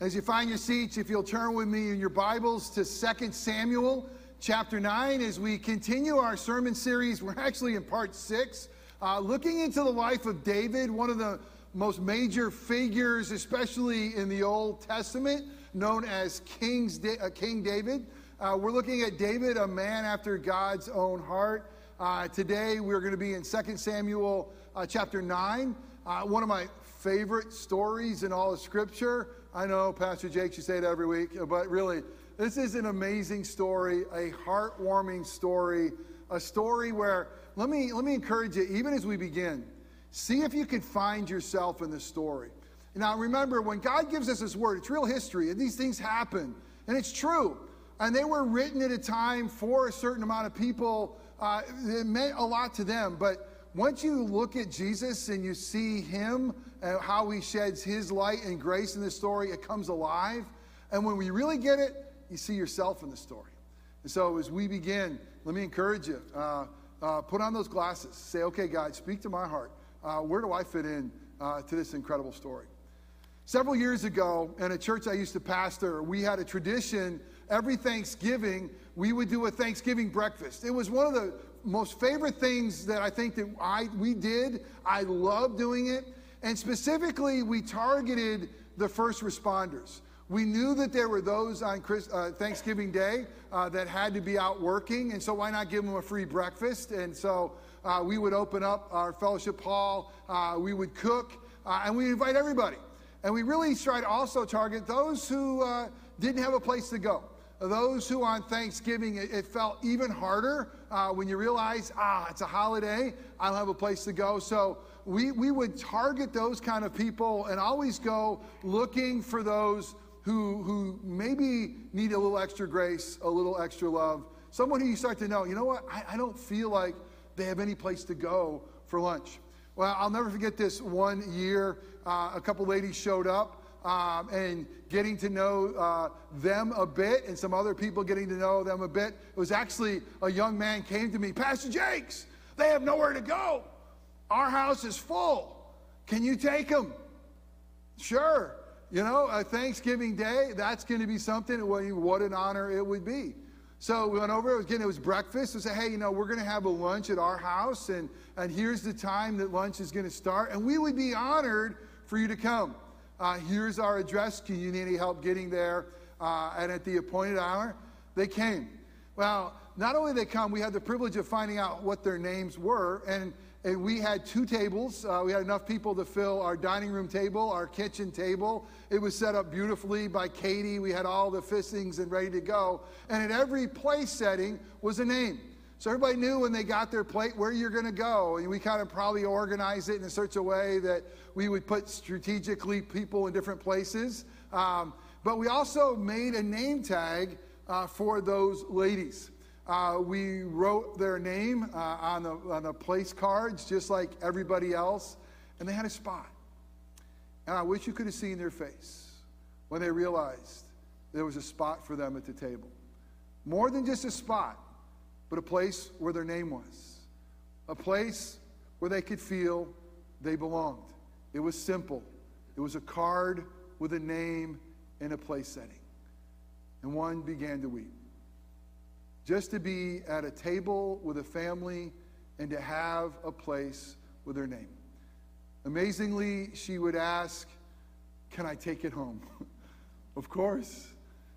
As you find your seats, if you'll turn with me in your Bibles to 2 Samuel chapter 9, as we continue our sermon series, we're actually in part 6, uh, looking into the life of David, one of the most major figures, especially in the Old Testament, known as King's uh, King David. Uh, we're looking at David, a man after God's own heart. Uh, today, we're going to be in 2 Samuel uh, chapter 9, uh, one of my favorite stories in all of Scripture. I know Pastor Jake you say it every week, but really, this is an amazing story, a heartwarming story, a story where let me let me encourage you, even as we begin, see if you can find yourself in this story. Now, remember, when God gives us His word, it's real history, and these things happen, and it's true. And they were written at a time for a certain amount of people. Uh, it meant a lot to them, but once you look at Jesus and you see him and how he sheds his light and grace in this story, it comes alive. And when we really get it, you see yourself in the story. And so as we begin, let me encourage you uh, uh, put on those glasses. Say, okay, God, speak to my heart. Uh, where do I fit in uh, to this incredible story? Several years ago, in a church I used to pastor, we had a tradition every Thanksgiving, we would do a Thanksgiving breakfast. It was one of the most favorite things that I think that I we did. I love doing it, and specifically, we targeted the first responders. We knew that there were those on Chris, uh, Thanksgiving Day uh, that had to be out working, and so why not give them a free breakfast? And so uh, we would open up our fellowship hall, uh, we would cook, uh, and we invite everybody. And we really tried to also target those who uh, didn't have a place to go. Those who on Thanksgiving, it, it felt even harder when you realize, ah, it's a holiday, I don't have a place to go. So we, we would target those kind of people and always go looking for those who, who maybe need a little extra grace, a little extra love. Someone who you start to know, you know what, I, I don't feel like they have any place to go for lunch. Well, I'll never forget this one year. Uh, a couple ladies showed up um, and getting to know uh, them a bit and some other people getting to know them a bit. It was actually a young man came to me, Pastor Jakes, they have nowhere to go. Our house is full. Can you take them? Sure. You know, a Thanksgiving Day, that's going to be something. What an honor it would be. So we went over, again, it was breakfast. We said, hey, you know, we're going to have a lunch at our house, and, and here's the time that lunch is going to start. And we would be honored for you to come. Uh, here's our address. Can you need any help getting there? Uh, and at the appointed hour, they came. Well, not only they come, we had the privilege of finding out what their names were. And, and we had two tables. Uh, we had enough people to fill our dining room table, our kitchen table. It was set up beautifully by Katie. We had all the fixings and ready to go. And at every place setting was a name. So everybody knew when they got their plate where you're going to go. And we kind of probably organized it in such a way that we would put strategically people in different places. Um, but we also made a name tag uh, for those ladies. Uh, we wrote their name uh, on, the, on the place cards just like everybody else, and they had a spot. And I wish you could have seen their face when they realized there was a spot for them at the table. More than just a spot, but a place where their name was, a place where they could feel they belonged. It was simple. It was a card with a name and a place setting. And one began to weep. Just to be at a table with a family and to have a place with her name. Amazingly, she would ask, Can I take it home? of course.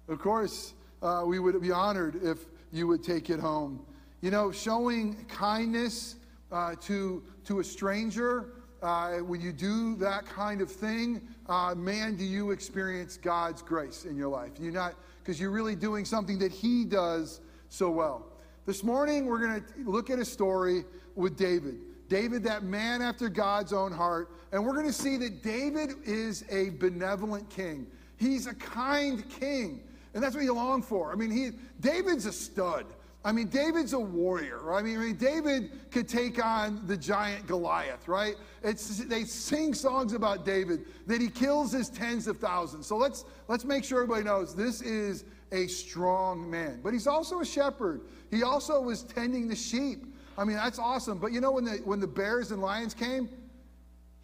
Of course, uh, we would be honored if you would take it home. You know, showing kindness uh, to, to a stranger, uh, when you do that kind of thing, uh, man, do you experience God's grace in your life? You not because you're really doing something that He does so well. This morning, we're going to look at a story with David. David, that man after God's own heart, and we're going to see that David is a benevolent king. He's a kind king. And that's what you long for. I mean, he, David's a stud. I mean, David's a warrior. Right? I, mean, I mean, David could take on the giant Goliath, right? It's, they sing songs about David that he kills his tens of thousands. So let's, let's make sure everybody knows this is a strong man. But he's also a shepherd. He also was tending the sheep. I mean, that's awesome. But you know, when the, when the bears and lions came,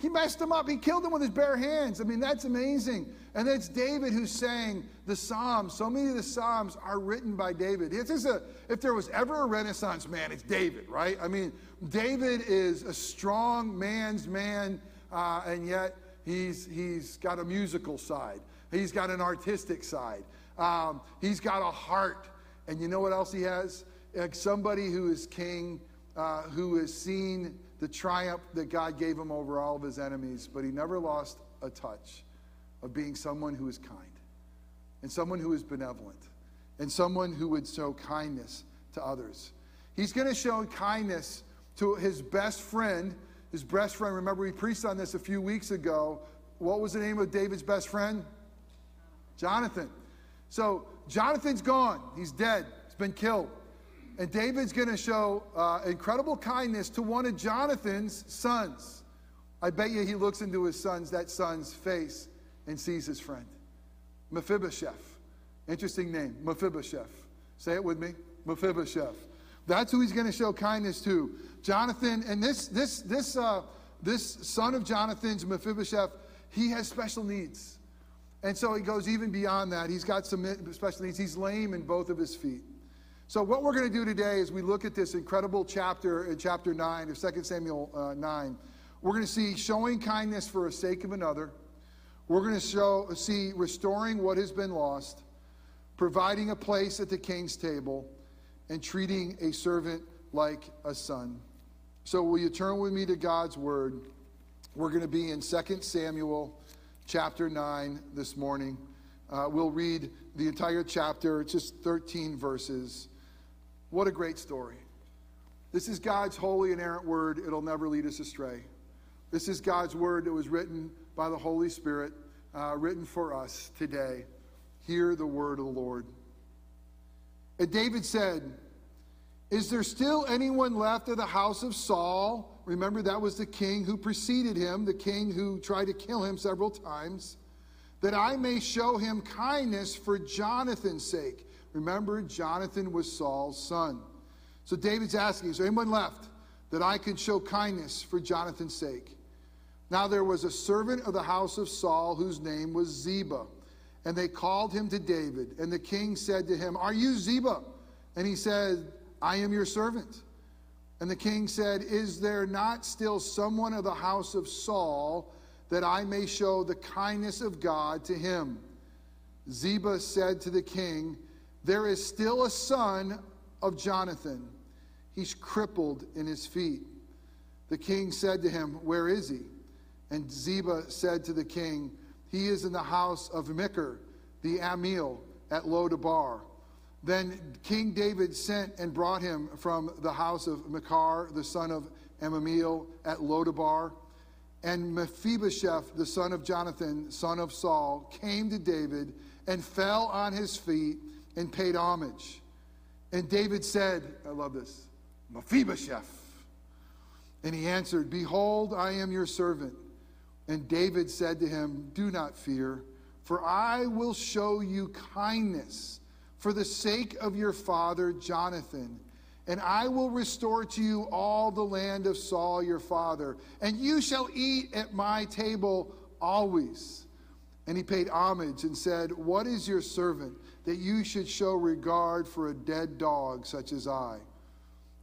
He messed them up. He killed them with his bare hands. I mean, that's amazing. And it's David who's saying the Psalms. So many of the Psalms are written by David. A, if there was ever a Renaissance man, it's David, right? I mean, David is a strong man's man, uh, and yet he's, he's got a musical side. He's got an artistic side. Um, he's got a heart. And you know what else he has? Like somebody who is king, uh, who has seen the triumph that God gave him over all of his enemies, but he never lost a touch of being someone who is kind and someone who is benevolent and someone who would show kindness to others. He's going to show kindness to his best friend. His best friend, remember, we preached on this a few weeks ago. What was the name of David's best friend? Jonathan. So Jonathan's gone. He's dead. He's been killed. And David's going to show uh, incredible kindness to one of Jonathan's sons. I bet you he looks into his son's, that son's face and sees his friend. Mephibosheth. Interesting name, Mephibosheth. Say it with me. Mephibosheth. That's who he's going to show kindness to. Jonathan, and this this this uh, this son of Jonathan's Mephibosheth, he has special needs. And so he goes even beyond that. He's got some special needs. He's lame in both of his feet. So, what we're going to do today is we look at this incredible chapter in chapter 9 of 2 Samuel uh, 9. We're going to see showing kindness for the sake of another. We're going to show, see restoring what has been lost, providing a place at the king's table, and treating a servant like a son. So, will you turn with me to God's word? We're going to be in 2 Samuel chapter 9 this morning. Uh, we'll read the entire chapter, it's just 13 verses. What a great story. This is God's holy and inerrant word. It'll never lead us astray. This is God's word that was written by the Holy Spirit, uh, written for us today. Hear the word of the Lord. And David said, Is there still anyone left of the house of Saul? Remember, that was the king who preceded him, the king who tried to kill him several times, that I may show him kindness for Jonathan's sake. Remember, Jonathan was Saul's son. So David's asking, Is there anyone left that I can show kindness for Jonathan's sake? Now there was a servant of the house of Saul whose name was Ziba. And they called him to David. And the king said to him, Are you Ziba? And he said, I am your servant. And the king said, Is there not still someone of the house of Saul that I may show the kindness of God to him? Ziba said to the king, there is still a son of Jonathan. He's crippled in his feet. The king said to him, Where is he? And Ziba said to the king, He is in the house of Micah, the Ammiel, at Lodabar. Then King David sent and brought him from the house of Micah, the son of Ammiel, at Lodabar. And Mephibosheth, the son of Jonathan, son of Saul, came to David and fell on his feet and paid homage. And David said, I love this, Mephibosheth. And he answered, Behold, I am your servant. And David said to him, Do not fear, for I will show you kindness for the sake of your father Jonathan. And I will restore to you all the land of Saul your father, and you shall eat at my table always. And he paid homage and said, What is your servant? that you should show regard for a dead dog such as I.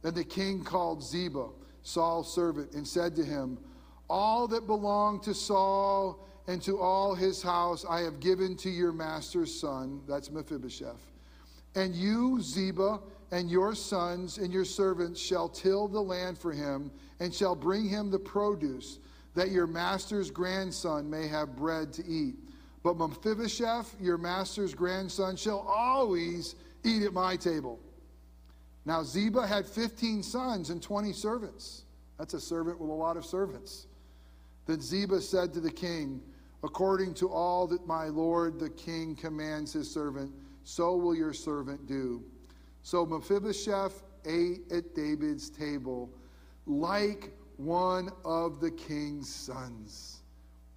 Then the king called Ziba, Saul's servant, and said to him, All that belonged to Saul and to all his house I have given to your master's son, that's Mephibosheth. And you, Ziba, and your sons and your servants shall till the land for him, and shall bring him the produce, that your master's grandson may have bread to eat. But Mephibosheth, your master's grandson, shall always eat at my table. Now, Ziba had 15 sons and 20 servants. That's a servant with a lot of servants. Then Ziba said to the king, According to all that my lord the king commands his servant, so will your servant do. So Mephibosheth ate at David's table like one of the king's sons.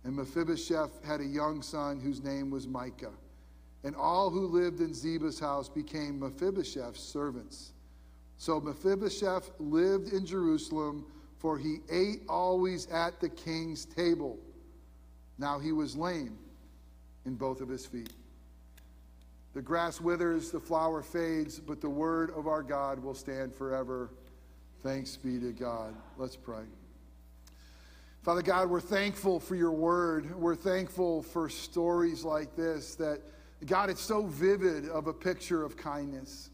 And Mephibosheth had a young son whose name was Micah. And all who lived in Ziba's house became Mephibosheth's servants. So Mephibosheth lived in Jerusalem for he ate always at the king's table. Now he was lame in both of his feet. The grass withers, the flower fades, but the word of our God will stand forever. Thanks be to God. Let's pray. Father God, we're thankful for your word. We're thankful for stories like this that, God, it's so vivid of a picture of kindness.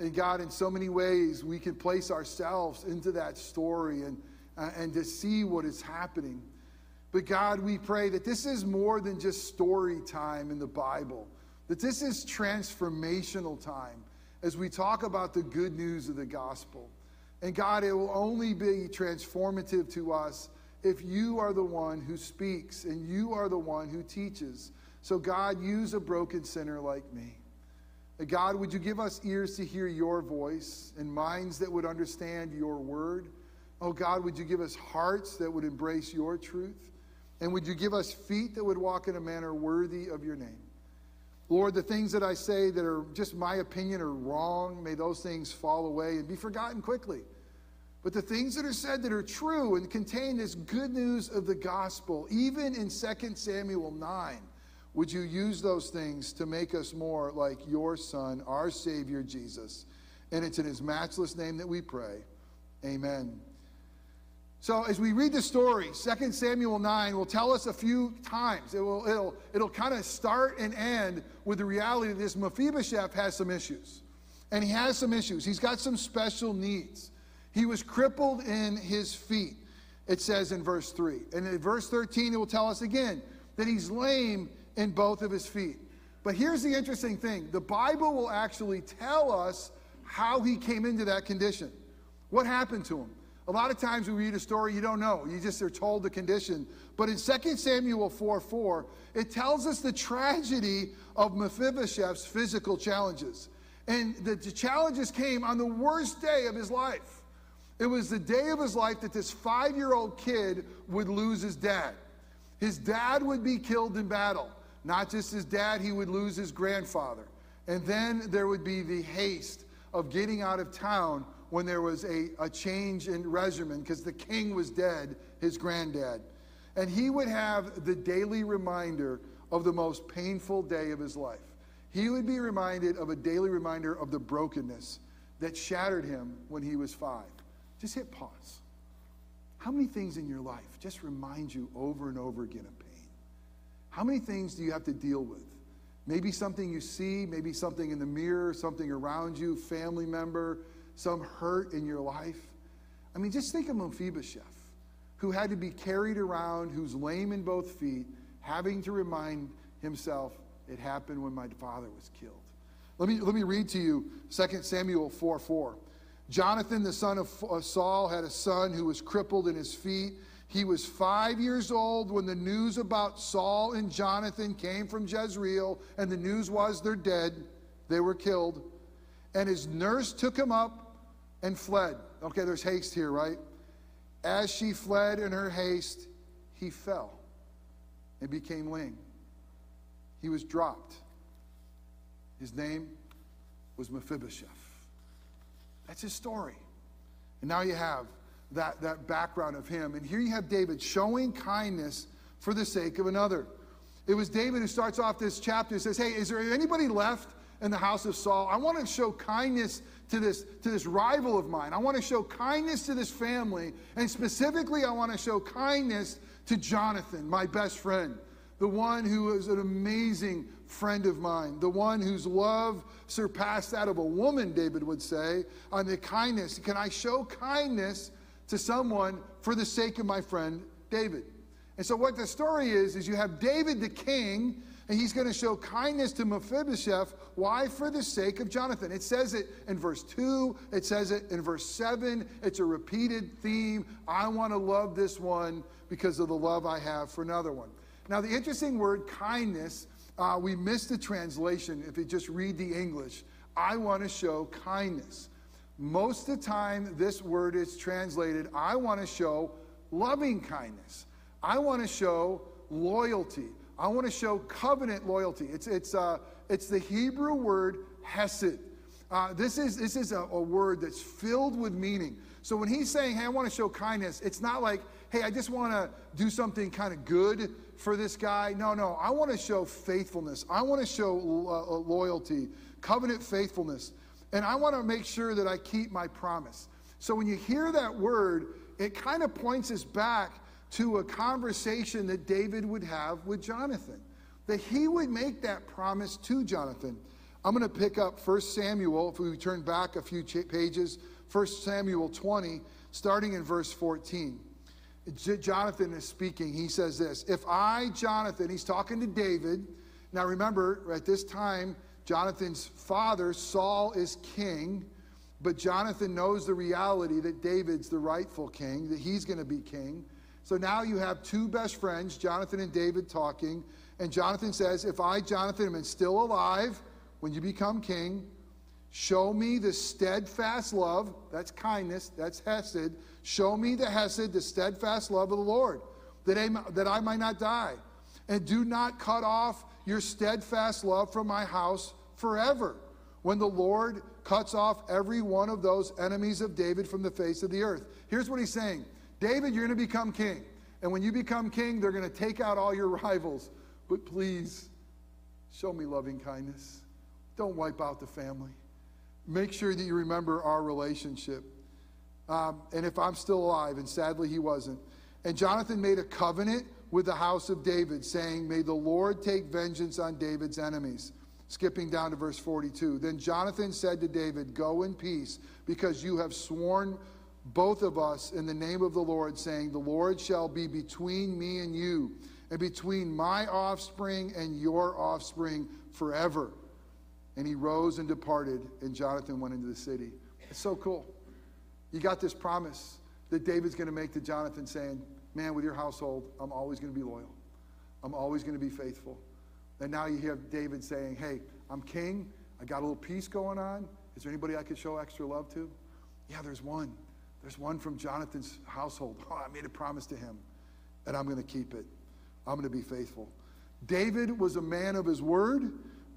And God, in so many ways, we can place ourselves into that story and, uh, and to see what is happening. But God, we pray that this is more than just story time in the Bible, that this is transformational time as we talk about the good news of the gospel. And God, it will only be transformative to us if you are the one who speaks and you are the one who teaches. So, God, use a broken sinner like me. God, would you give us ears to hear your voice and minds that would understand your word? Oh, God, would you give us hearts that would embrace your truth? And would you give us feet that would walk in a manner worthy of your name? Lord, the things that I say that are just my opinion are wrong, may those things fall away and be forgotten quickly. But the things that are said that are true and contain this good news of the gospel, even in 2 Samuel 9, would you use those things to make us more like your Son, our Savior, Jesus? And it's in his matchless name that we pray. Amen. So as we read the story, 2 Samuel 9 will tell us a few times. It will, it'll, it'll kind of start and end with the reality that this Mephibosheth has some issues. And he has some issues. He's got some special needs. He was crippled in his feet, it says in verse 3. And in verse 13, it will tell us again that he's lame in both of his feet. But here's the interesting thing the Bible will actually tell us how he came into that condition. What happened to him? A lot of times when we read a story, you don't know. You just are told the condition. But in 2 Samuel 4 4, it tells us the tragedy of Mephibosheth's physical challenges. And the, the challenges came on the worst day of his life. It was the day of his life that this five year old kid would lose his dad. His dad would be killed in battle. Not just his dad, he would lose his grandfather. And then there would be the haste of getting out of town when there was a, a change in regimen because the king was dead, his granddad. And he would have the daily reminder of the most painful day of his life. He would be reminded of a daily reminder of the brokenness that shattered him when he was five. Just hit pause. How many things in your life just remind you over and over again of pain? How many things do you have to deal with? Maybe something you see, maybe something in the mirror, something around you, family member, some hurt in your life. I mean, just think of Mephibosheth, who had to be carried around, who's lame in both feet, having to remind himself, it happened when my father was killed. Let me, let me read to you 2 Samuel 4 4. Jonathan, the son of Saul, had a son who was crippled in his feet. He was five years old when the news about Saul and Jonathan came from Jezreel, and the news was they're dead, they were killed. And his nurse took him up and fled. Okay, there's haste here, right? As she fled in her haste, he fell and became lame. He was dropped. His name was Mephibosheth. That's his story. And now you have that, that background of him. And here you have David showing kindness for the sake of another. It was David who starts off this chapter and says, Hey, is there anybody left in the house of Saul? I want to show kindness to this, to this rival of mine. I want to show kindness to this family. And specifically, I want to show kindness to Jonathan, my best friend, the one who is an amazing friend of mine, the one whose love surpassed that of a woman, David would say, on the kindness. Can I show kindness to someone for the sake of my friend David. And so, what the story is, is you have David the king, and he's going to show kindness to Mephibosheth. Why? For the sake of Jonathan. It says it in verse 2, it says it in verse 7. It's a repeated theme. I want to love this one because of the love I have for another one. Now, the interesting word kindness, uh, we missed the translation if you just read the English. I want to show kindness. Most of the time, this word is translated, I want to show loving kindness. I want to show loyalty. I want to show covenant loyalty. It's, it's, uh, it's the Hebrew word hesed. Uh, this is, this is a, a word that's filled with meaning. So when he's saying, hey, I want to show kindness, it's not like, hey, I just want to do something kind of good for this guy. No, no, I want to show faithfulness. I want to show uh, uh, loyalty, covenant faithfulness. And I want to make sure that I keep my promise. So when you hear that word, it kind of points us back to a conversation that David would have with Jonathan, that he would make that promise to Jonathan. I'm going to pick up 1 Samuel, if we turn back a few pages, 1 Samuel 20, starting in verse 14. Jonathan is speaking. He says this If I, Jonathan, he's talking to David. Now remember, at this time, Jonathan's father, Saul, is king, but Jonathan knows the reality that David's the rightful king, that he's going to be king. So now you have two best friends, Jonathan and David, talking. And Jonathan says, If I, Jonathan, am still alive when you become king, show me the steadfast love, that's kindness, that's Hesed. Show me the Hesed, the steadfast love of the Lord, that I, that I might not die. And do not cut off your steadfast love from my house forever. When the Lord cuts off every one of those enemies of David from the face of the earth. Here's what he's saying David, you're going to become king. And when you become king, they're going to take out all your rivals. But please, show me loving kindness. Don't wipe out the family. Make sure that you remember our relationship. Um, and if I'm still alive, and sadly he wasn't. And Jonathan made a covenant with the house of David, saying, May the Lord take vengeance on David's enemies. Skipping down to verse 42. Then Jonathan said to David, Go in peace, because you have sworn both of us in the name of the Lord, saying, The Lord shall be between me and you, and between my offspring and your offspring forever. And he rose and departed, and Jonathan went into the city. It's so cool. You got this promise that David's going to make to Jonathan, saying, Man, with your household, I'm always going to be loyal. I'm always going to be faithful. And now you hear David saying, Hey, I'm king. I got a little peace going on. Is there anybody I could show extra love to? Yeah, there's one. There's one from Jonathan's household. Oh, I made a promise to him, and I'm going to keep it. I'm going to be faithful. David was a man of his word.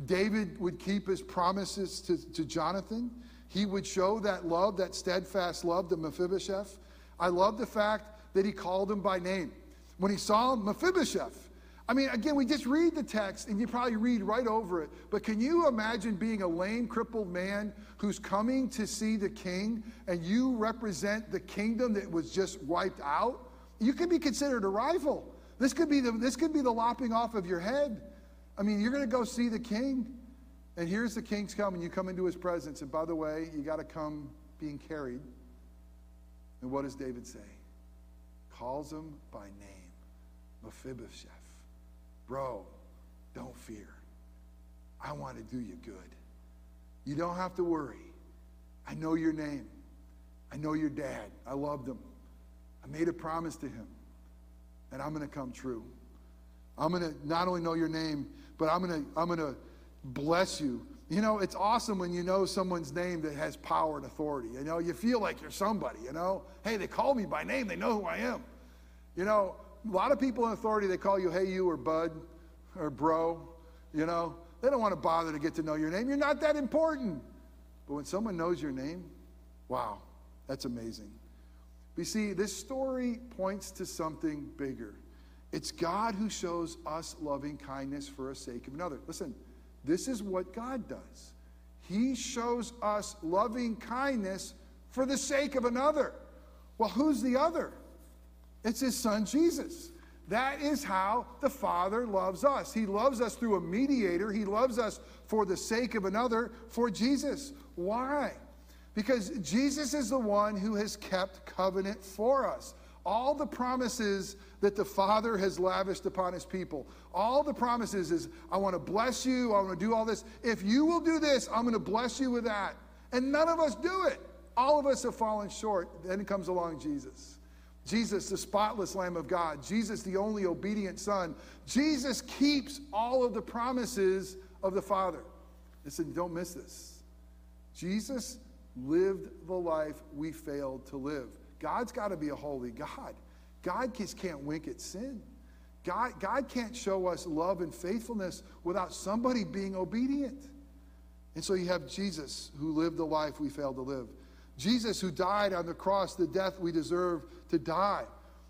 David would keep his promises to, to Jonathan. He would show that love, that steadfast love to Mephibosheth. I love the fact that he called him by name. When he saw Mephibosheth, I mean, again, we just read the text and you probably read right over it. But can you imagine being a lame, crippled man who's coming to see the king and you represent the kingdom that was just wiped out? You could be considered a rival. This could be the, this could be the lopping off of your head. I mean, you're going to go see the king. And here's the king's coming. You come into his presence. And by the way, you got to come being carried. And what does David say? Calls him by name Mephibosheth. Bro, don't fear. I want to do you good. You don't have to worry. I know your name. I know your dad. I loved him. I made a promise to him, and I'm going to come true. I'm going to not only know your name, but I'm going to I'm going to bless you. You know, it's awesome when you know someone's name that has power and authority. You know, you feel like you're somebody, you know? Hey, they call me by name, they know who I am. You know, a lot of people in authority, they call you hey, you, or bud, or bro. You know, they don't want to bother to get to know your name. You're not that important. But when someone knows your name, wow, that's amazing. But you see, this story points to something bigger. It's God who shows us loving kindness for the sake of another. Listen, this is what God does. He shows us loving kindness for the sake of another. Well, who's the other? It's his son Jesus. That is how the Father loves us. He loves us through a mediator. He loves us for the sake of another, for Jesus. Why? Because Jesus is the one who has kept covenant for us. All the promises that the Father has lavished upon his people, all the promises is, I want to bless you, I want to do all this. If you will do this, I'm going to bless you with that. And none of us do it. All of us have fallen short. Then comes along Jesus. Jesus, the spotless Lamb of God, Jesus, the only obedient Son. Jesus keeps all of the promises of the Father. Listen, don't miss this. Jesus lived the life we failed to live. God's got to be a holy God. God just can't wink at sin. God, God can't show us love and faithfulness without somebody being obedient. And so you have Jesus who lived the life we failed to live. Jesus who died on the cross, the death we deserve to die.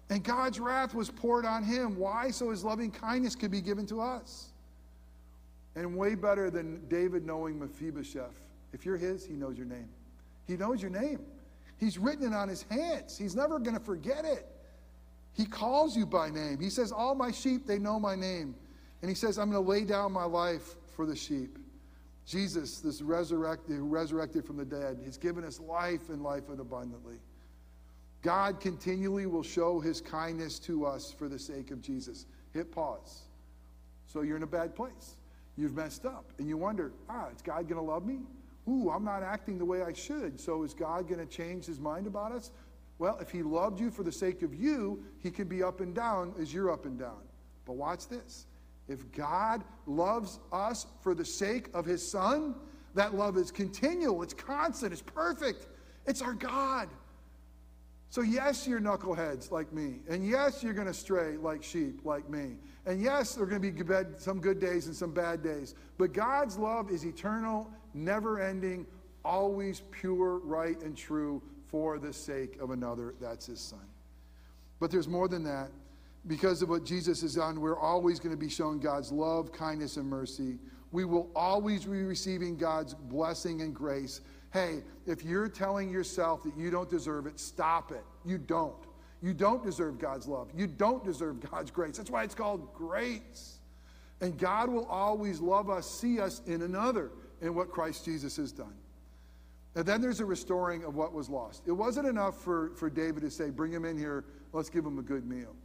And God's wrath was poured on him. Why? So his loving kindness could be given to us. And way better than David knowing Mephibosheth. If you're his, he knows your name. He knows your name. He's written it on his hands. He's never going to forget it. He calls you by name. He says, All my sheep, they know my name. And he says, I'm going to lay down my life for the sheep. Jesus, this resurrected, resurrected from the dead, has given us life and life abundantly. God continually will show his kindness to us for the sake of Jesus. Hit pause. So you're in a bad place. You've messed up. And you wonder, ah, is God going to love me? Ooh, I'm not acting the way I should. So is God going to change his mind about us? Well, if he loved you for the sake of you, he can be up and down as you're up and down. But watch this. If God loves us for the sake of his son, that love is continual, it's constant, it's perfect. It's our God. So, yes, you're knuckleheads like me. And yes, you're going to stray like sheep like me. And yes, there are going to be some good days and some bad days. But God's love is eternal, never ending, always pure, right, and true for the sake of another. That's his son. But there's more than that. Because of what Jesus has done, we're always going to be shown God's love, kindness, and mercy. We will always be receiving God's blessing and grace Hey, if you're telling yourself that you don't deserve it, stop it. You don't. You don't deserve God's love. You don't deserve God's grace. That's why it's called grace. And God will always love us, see us in another, in what Christ Jesus has done. And then there's a restoring of what was lost. It wasn't enough for, for David to say, Bring him in here, let's give him a good meal.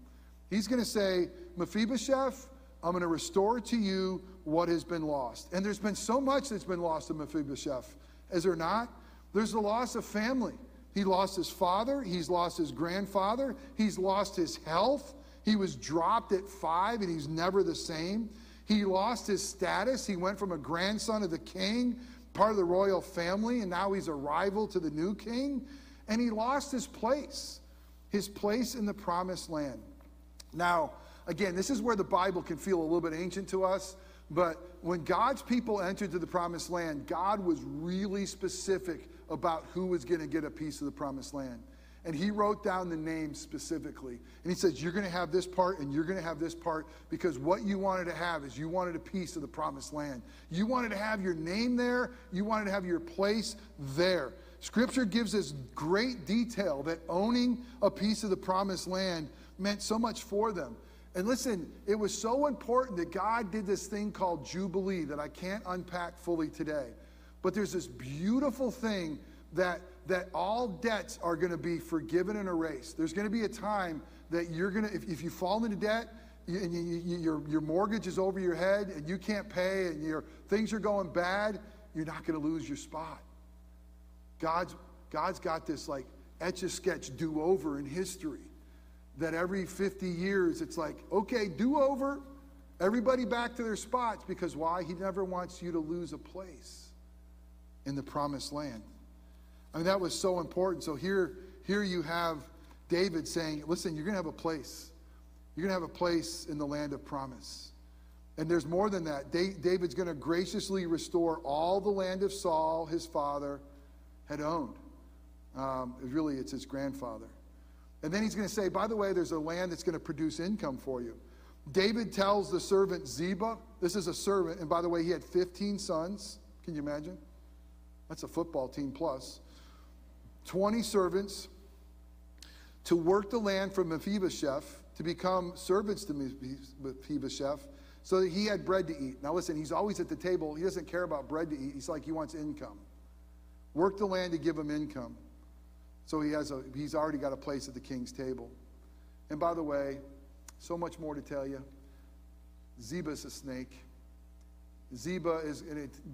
He's going to say, Mephibosheth, I'm going to restore to you what has been lost. And there's been so much that's been lost in Mephibosheth. Is there not? There's the loss of family. He lost his father, he's lost his grandfather, he's lost his health. He was dropped at five and he's never the same. He lost his status. He went from a grandson of the king, part of the royal family, and now he's a rival to the new king. And he lost his place, his place in the promised land. Now, again, this is where the Bible can feel a little bit ancient to us. But when God's people entered to the promised land, God was really specific about who was going to get a piece of the promised land. And he wrote down the names specifically. And he says, You're going to have this part and you're going to have this part because what you wanted to have is you wanted a piece of the promised land. You wanted to have your name there, you wanted to have your place there. Scripture gives us great detail that owning a piece of the promised land meant so much for them. And listen, it was so important that God did this thing called Jubilee that I can't unpack fully today. But there's this beautiful thing that, that all debts are going to be forgiven and erased. There's going to be a time that you're going to, if, if you fall into debt, and you, you, your, your mortgage is over your head and you can't pay and your things are going bad, you're not going to lose your spot. God's, God's got this like etch a sketch do over in history that every 50 years it's like, okay, do over, everybody back to their spots because why? He never wants you to lose a place in the promised land. I mean, that was so important. So here, here you have David saying, listen, you're going to have a place. You're going to have a place in the land of promise. And there's more than that. David's going to graciously restore all the land of Saul, his father, had owned. Um, really, it's his grandfather. And then he's going to say, by the way, there's a land that's going to produce income for you. David tells the servant Ziba, this is a servant, and by the way, he had 15 sons. Can you imagine? That's a football team plus. 20 servants to work the land for Mephibosheth, to become servants to Mephibosheth, so that he had bread to eat. Now, listen, he's always at the table. He doesn't care about bread to eat. He's like, he wants income. Work the land to give him income. So he has a, he's already got a place at the king's table. And by the way, so much more to tell you. Ziba's a snake. Ziba is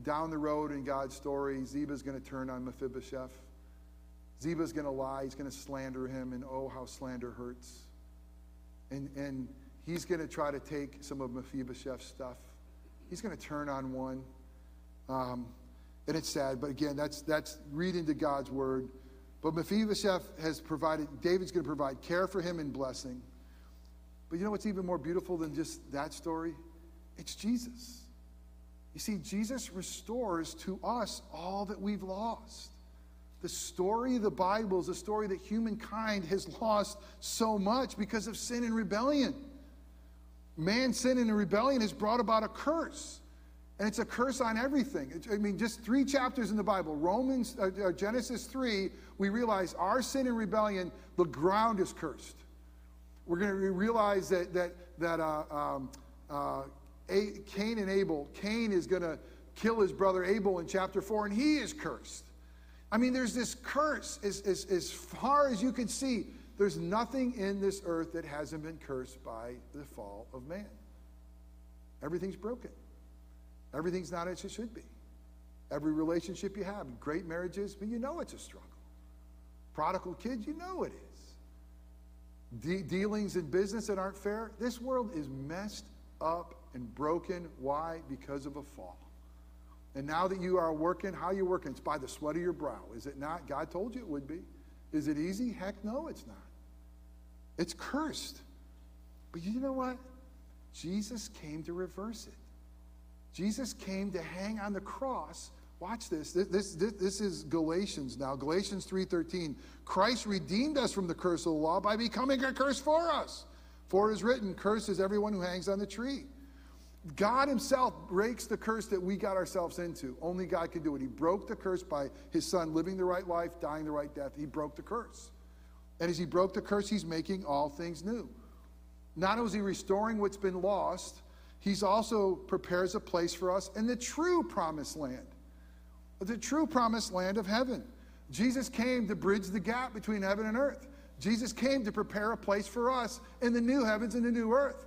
down the road in God's story. Ziba's going to turn on Mephibosheth. Ziba's going to lie. He's going to slander him, and oh, how slander hurts. And, and he's going to try to take some of Mephibosheth's stuff. He's going to turn on one. Um, and it's sad, but again, that's, that's read into God's word. But Mephibosheth has provided, David's going to provide care for him and blessing. But you know what's even more beautiful than just that story? It's Jesus. You see, Jesus restores to us all that we've lost. The story of the Bible is a story that humankind has lost so much because of sin and rebellion. Man's sin and rebellion has brought about a curse. And it's a curse on everything. I mean, just three chapters in the Bible, Romans, uh, uh, Genesis 3, we realize our sin and rebellion, the ground is cursed. We're going to realize that, that, that uh, um, uh, Cain and Abel, Cain is going to kill his brother Abel in chapter 4, and he is cursed. I mean, there's this curse as, as, as far as you can see. There's nothing in this earth that hasn't been cursed by the fall of man. Everything's broken. Everything's not as it should be. Every relationship you have, great marriages, but you know it's a struggle. Prodigal kids, you know it is. De- dealings in business that aren't fair. This world is messed up and broken. Why? Because of a fall. And now that you are working, how are you working? It's by the sweat of your brow, is it not? God told you it would be. Is it easy? Heck no, it's not. It's cursed. But you know what? Jesus came to reverse it. Jesus came to hang on the cross. Watch this. This, this, this is Galatians now. Galatians 3:13. Christ redeemed us from the curse of the law by becoming a curse for us. For it is written, Cursed is everyone who hangs on the tree. God Himself breaks the curse that we got ourselves into. Only God can do it. He broke the curse by His Son living the right life, dying the right death. He broke the curse. And as He broke the curse, He's making all things new. Not only is He restoring what's been lost, He's also prepares a place for us in the true promised land, the true promised land of heaven. Jesus came to bridge the gap between heaven and earth. Jesus came to prepare a place for us in the new heavens and the new earth.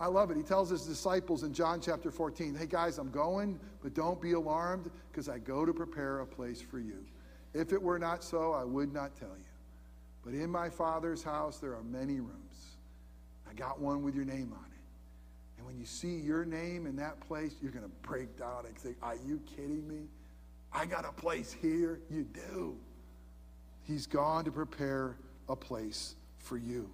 I love it. He tells his disciples in John chapter 14, Hey guys, I'm going, but don't be alarmed because I go to prepare a place for you. If it were not so, I would not tell you. But in my Father's house, there are many rooms. I got one with your name on it. And when you see your name in that place, you're going to break down and think, Are you kidding me? I got a place here. You do. He's gone to prepare a place for you.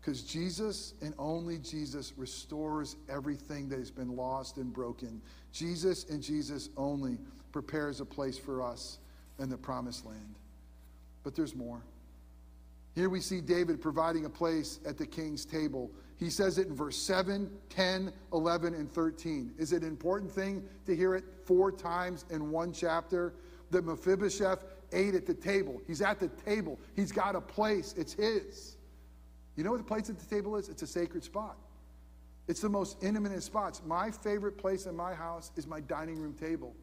Because Jesus and only Jesus restores everything that has been lost and broken. Jesus and Jesus only prepares a place for us in the promised land. But there's more. Here we see David providing a place at the king's table. He says it in verse 7, 10, 11, and 13. Is it an important thing to hear it four times in one chapter? That Mephibosheth ate at the table. He's at the table. He's got a place. It's his. You know what the place at the table is? It's a sacred spot. It's the most intimate of spots. My favorite place in my house is my dining room table.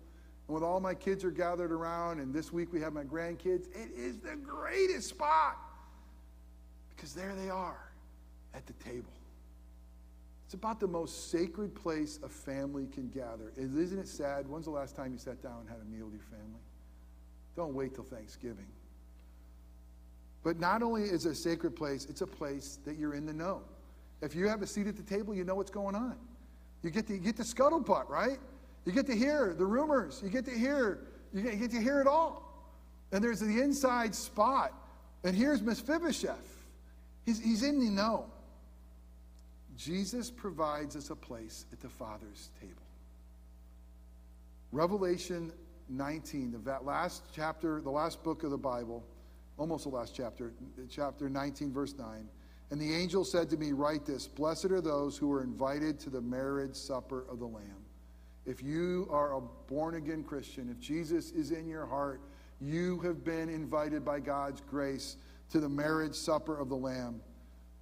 And when all my kids are gathered around, and this week we have my grandkids, it is the greatest spot. Because there they are at the table. It's about the most sacred place a family can gather. Isn't it sad? When's the last time you sat down and had a meal with your family? Don't wait till Thanksgiving. But not only is it a sacred place, it's a place that you're in the know. If you have a seat at the table, you know what's going on. You get to you get the scuttlebutt, right? You get to hear the rumors. You get to hear you get to hear it all. And there's the inside spot. And here's Mephibosheth. He's, he's in the know. Jesus provides us a place at the Father's table. Revelation 19, the last chapter, the last book of the Bible, almost the last chapter, chapter 19, verse 9. And the angel said to me, Write this Blessed are those who are invited to the marriage supper of the Lamb. If you are a born again Christian, if Jesus is in your heart, you have been invited by God's grace to the marriage supper of the Lamb.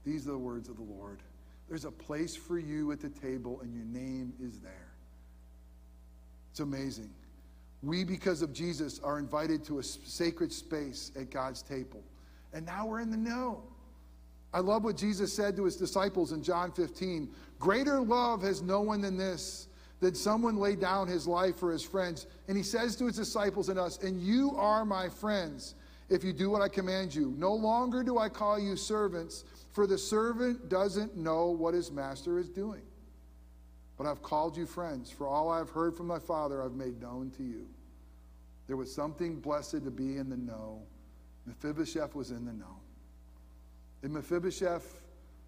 These are the words of the Lord. There's a place for you at the table, and your name is there. It's amazing. We, because of Jesus, are invited to a sacred space at God's table. And now we're in the know. I love what Jesus said to his disciples in John 15 Greater love has no one than this, that someone lay down his life for his friends. And he says to his disciples and us, And you are my friends if you do what I command you. No longer do I call you servants, for the servant doesn't know what his master is doing. But I've called you friends, for all I've heard from my Father I've made known to you. There was something blessed to be in the know. Mephibosheth was in the know. And Mephibosheth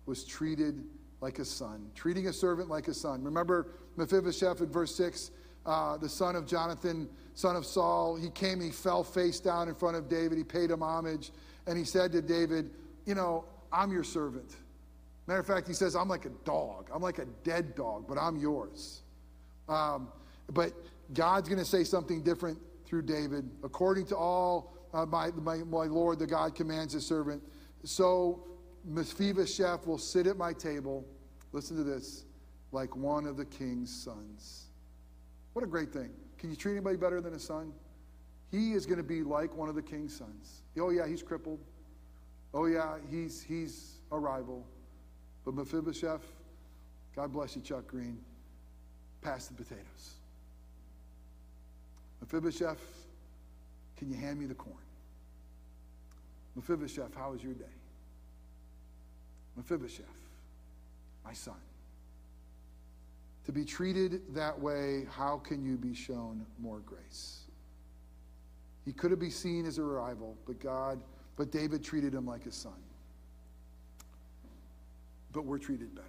was treated like a son, treating a servant like a son. Remember Mephibosheth in verse 6? Uh, the son of Jonathan, son of Saul. He came, he fell face down in front of David. He paid him homage. And he said to David, You know, I'm your servant. Matter of fact, he says, I'm like a dog. I'm like a dead dog, but I'm yours. Um, but God's going to say something different through David. According to all uh, my, my, my Lord, the God commands his servant. So Mephibosheth will sit at my table. Listen to this like one of the king's sons. What a great thing. Can you treat anybody better than a son? He is going to be like one of the king's sons. Oh, yeah, he's crippled. Oh, yeah, he's, he's a rival. But Mephibosheth, God bless you, Chuck Green, pass the potatoes. Mephibosheth, can you hand me the corn? Mephibosheth, how was your day? Mephibosheth, my son. To be treated that way, how can you be shown more grace? He could have been seen as a rival, but God, but David treated him like a son. But we're treated better.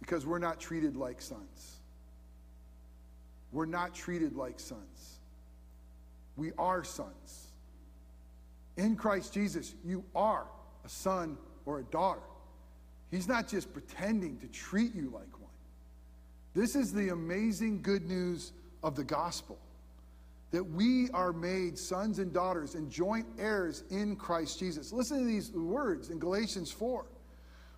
Because we're not treated like sons. We're not treated like sons. We are sons. In Christ Jesus, you are a son or a daughter. He's not just pretending to treat you like one. This is the amazing good news of the gospel that we are made sons and daughters and joint heirs in Christ Jesus. Listen to these words in Galatians 4.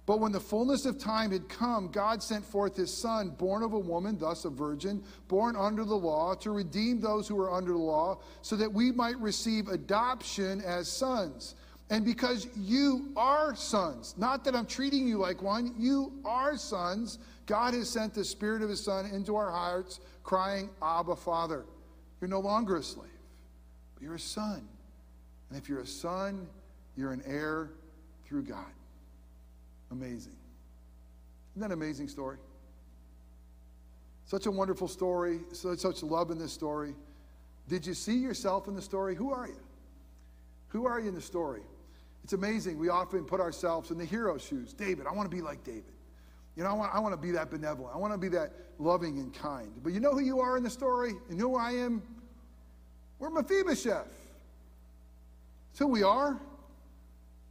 But when the fullness of time had come, God sent forth his Son, born of a woman, thus a virgin, born under the law, to redeem those who are under the law, so that we might receive adoption as sons. And because you are sons, not that I'm treating you like one, you are sons, God has sent the Spirit of his Son into our hearts, crying, Abba, Father. You're no longer a slave, but you're a son. And if you're a son, you're an heir through God. Amazing. Isn't that an amazing story? Such a wonderful story, such, such love in this story. Did you see yourself in the story? Who are you? Who are you in the story? It's amazing. We often put ourselves in the hero shoes. David, I want to be like David. You know, I want, I want to be that benevolent. I want to be that loving and kind. But you know who you are in the story? And who I am? We're Mephibosheth. It's who we are.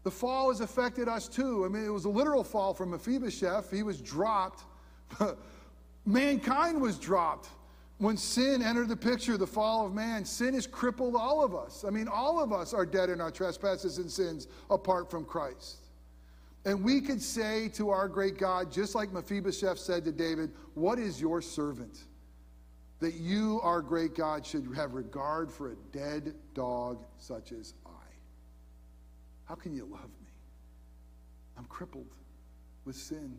The fall has affected us too. I mean, it was a literal fall from Mephibosheth. He was dropped. Mankind was dropped. When sin entered the picture, the fall of man, sin has crippled all of us. I mean, all of us are dead in our trespasses and sins apart from Christ. And we could say to our great God, just like Mephibosheth said to David, What is your servant? That you, our great God, should have regard for a dead dog such as I. How can you love me? I'm crippled with sin.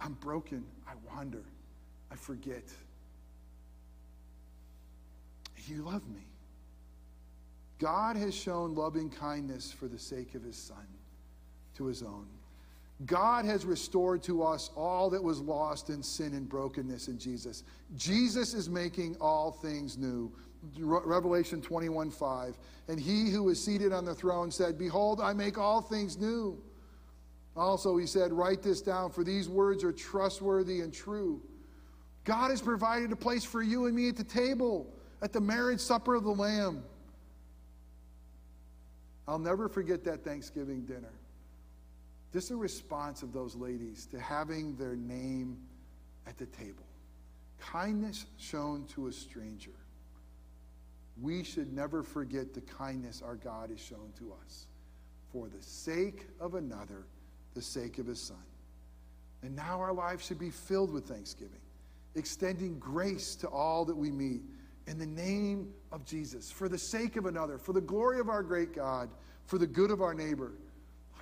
I'm broken. I wander. I forget. You love me. God has shown loving kindness for the sake of his son to his own. God has restored to us all that was lost in sin and brokenness in Jesus. Jesus is making all things new. Revelation 21 5. And he who is seated on the throne said, Behold, I make all things new. Also, he said, Write this down, for these words are trustworthy and true. God has provided a place for you and me at the table, at the marriage supper of the Lamb. I'll never forget that Thanksgiving dinner. Just a response of those ladies to having their name at the table. Kindness shown to a stranger. We should never forget the kindness our God has shown to us for the sake of another, the sake of his son. And now our lives should be filled with thanksgiving, extending grace to all that we meet in the name of Jesus, for the sake of another, for the glory of our great God, for the good of our neighbor.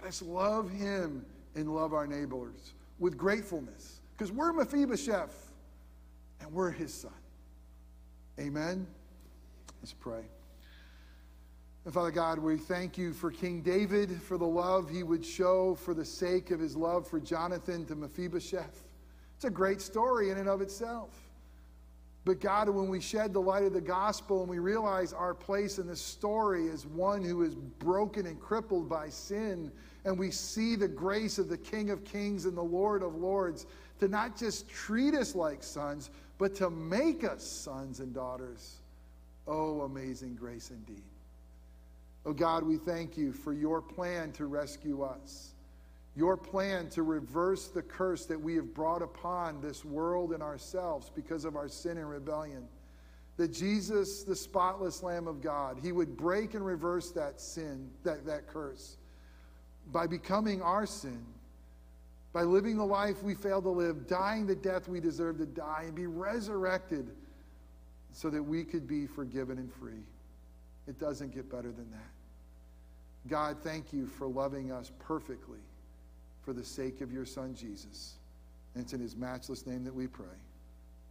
Let us love him and love our neighbors with gratefulness because we're Mephibosheth and we're his son. Amen. Let's pray. And Father God, we thank you for King David, for the love he would show for the sake of his love for Jonathan to Mephibosheth. It's a great story in and of itself. But God, when we shed the light of the gospel and we realize our place in this story as one who is broken and crippled by sin, and we see the grace of the King of Kings and the Lord of Lords, to not just treat us like sons, but to make us sons and daughters. Oh, amazing grace indeed. Oh God, we thank you for your plan to rescue us, your plan to reverse the curse that we have brought upon this world and ourselves because of our sin and rebellion. That Jesus, the spotless Lamb of God, he would break and reverse that sin, that, that curse, by becoming our sin, by living the life we failed to live, dying the death we deserve to die, and be resurrected so that we could be forgiven and free. It doesn't get better than that. God, thank you for loving us perfectly for the sake of your Son, Jesus. And it's in his matchless name that we pray.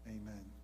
Amen.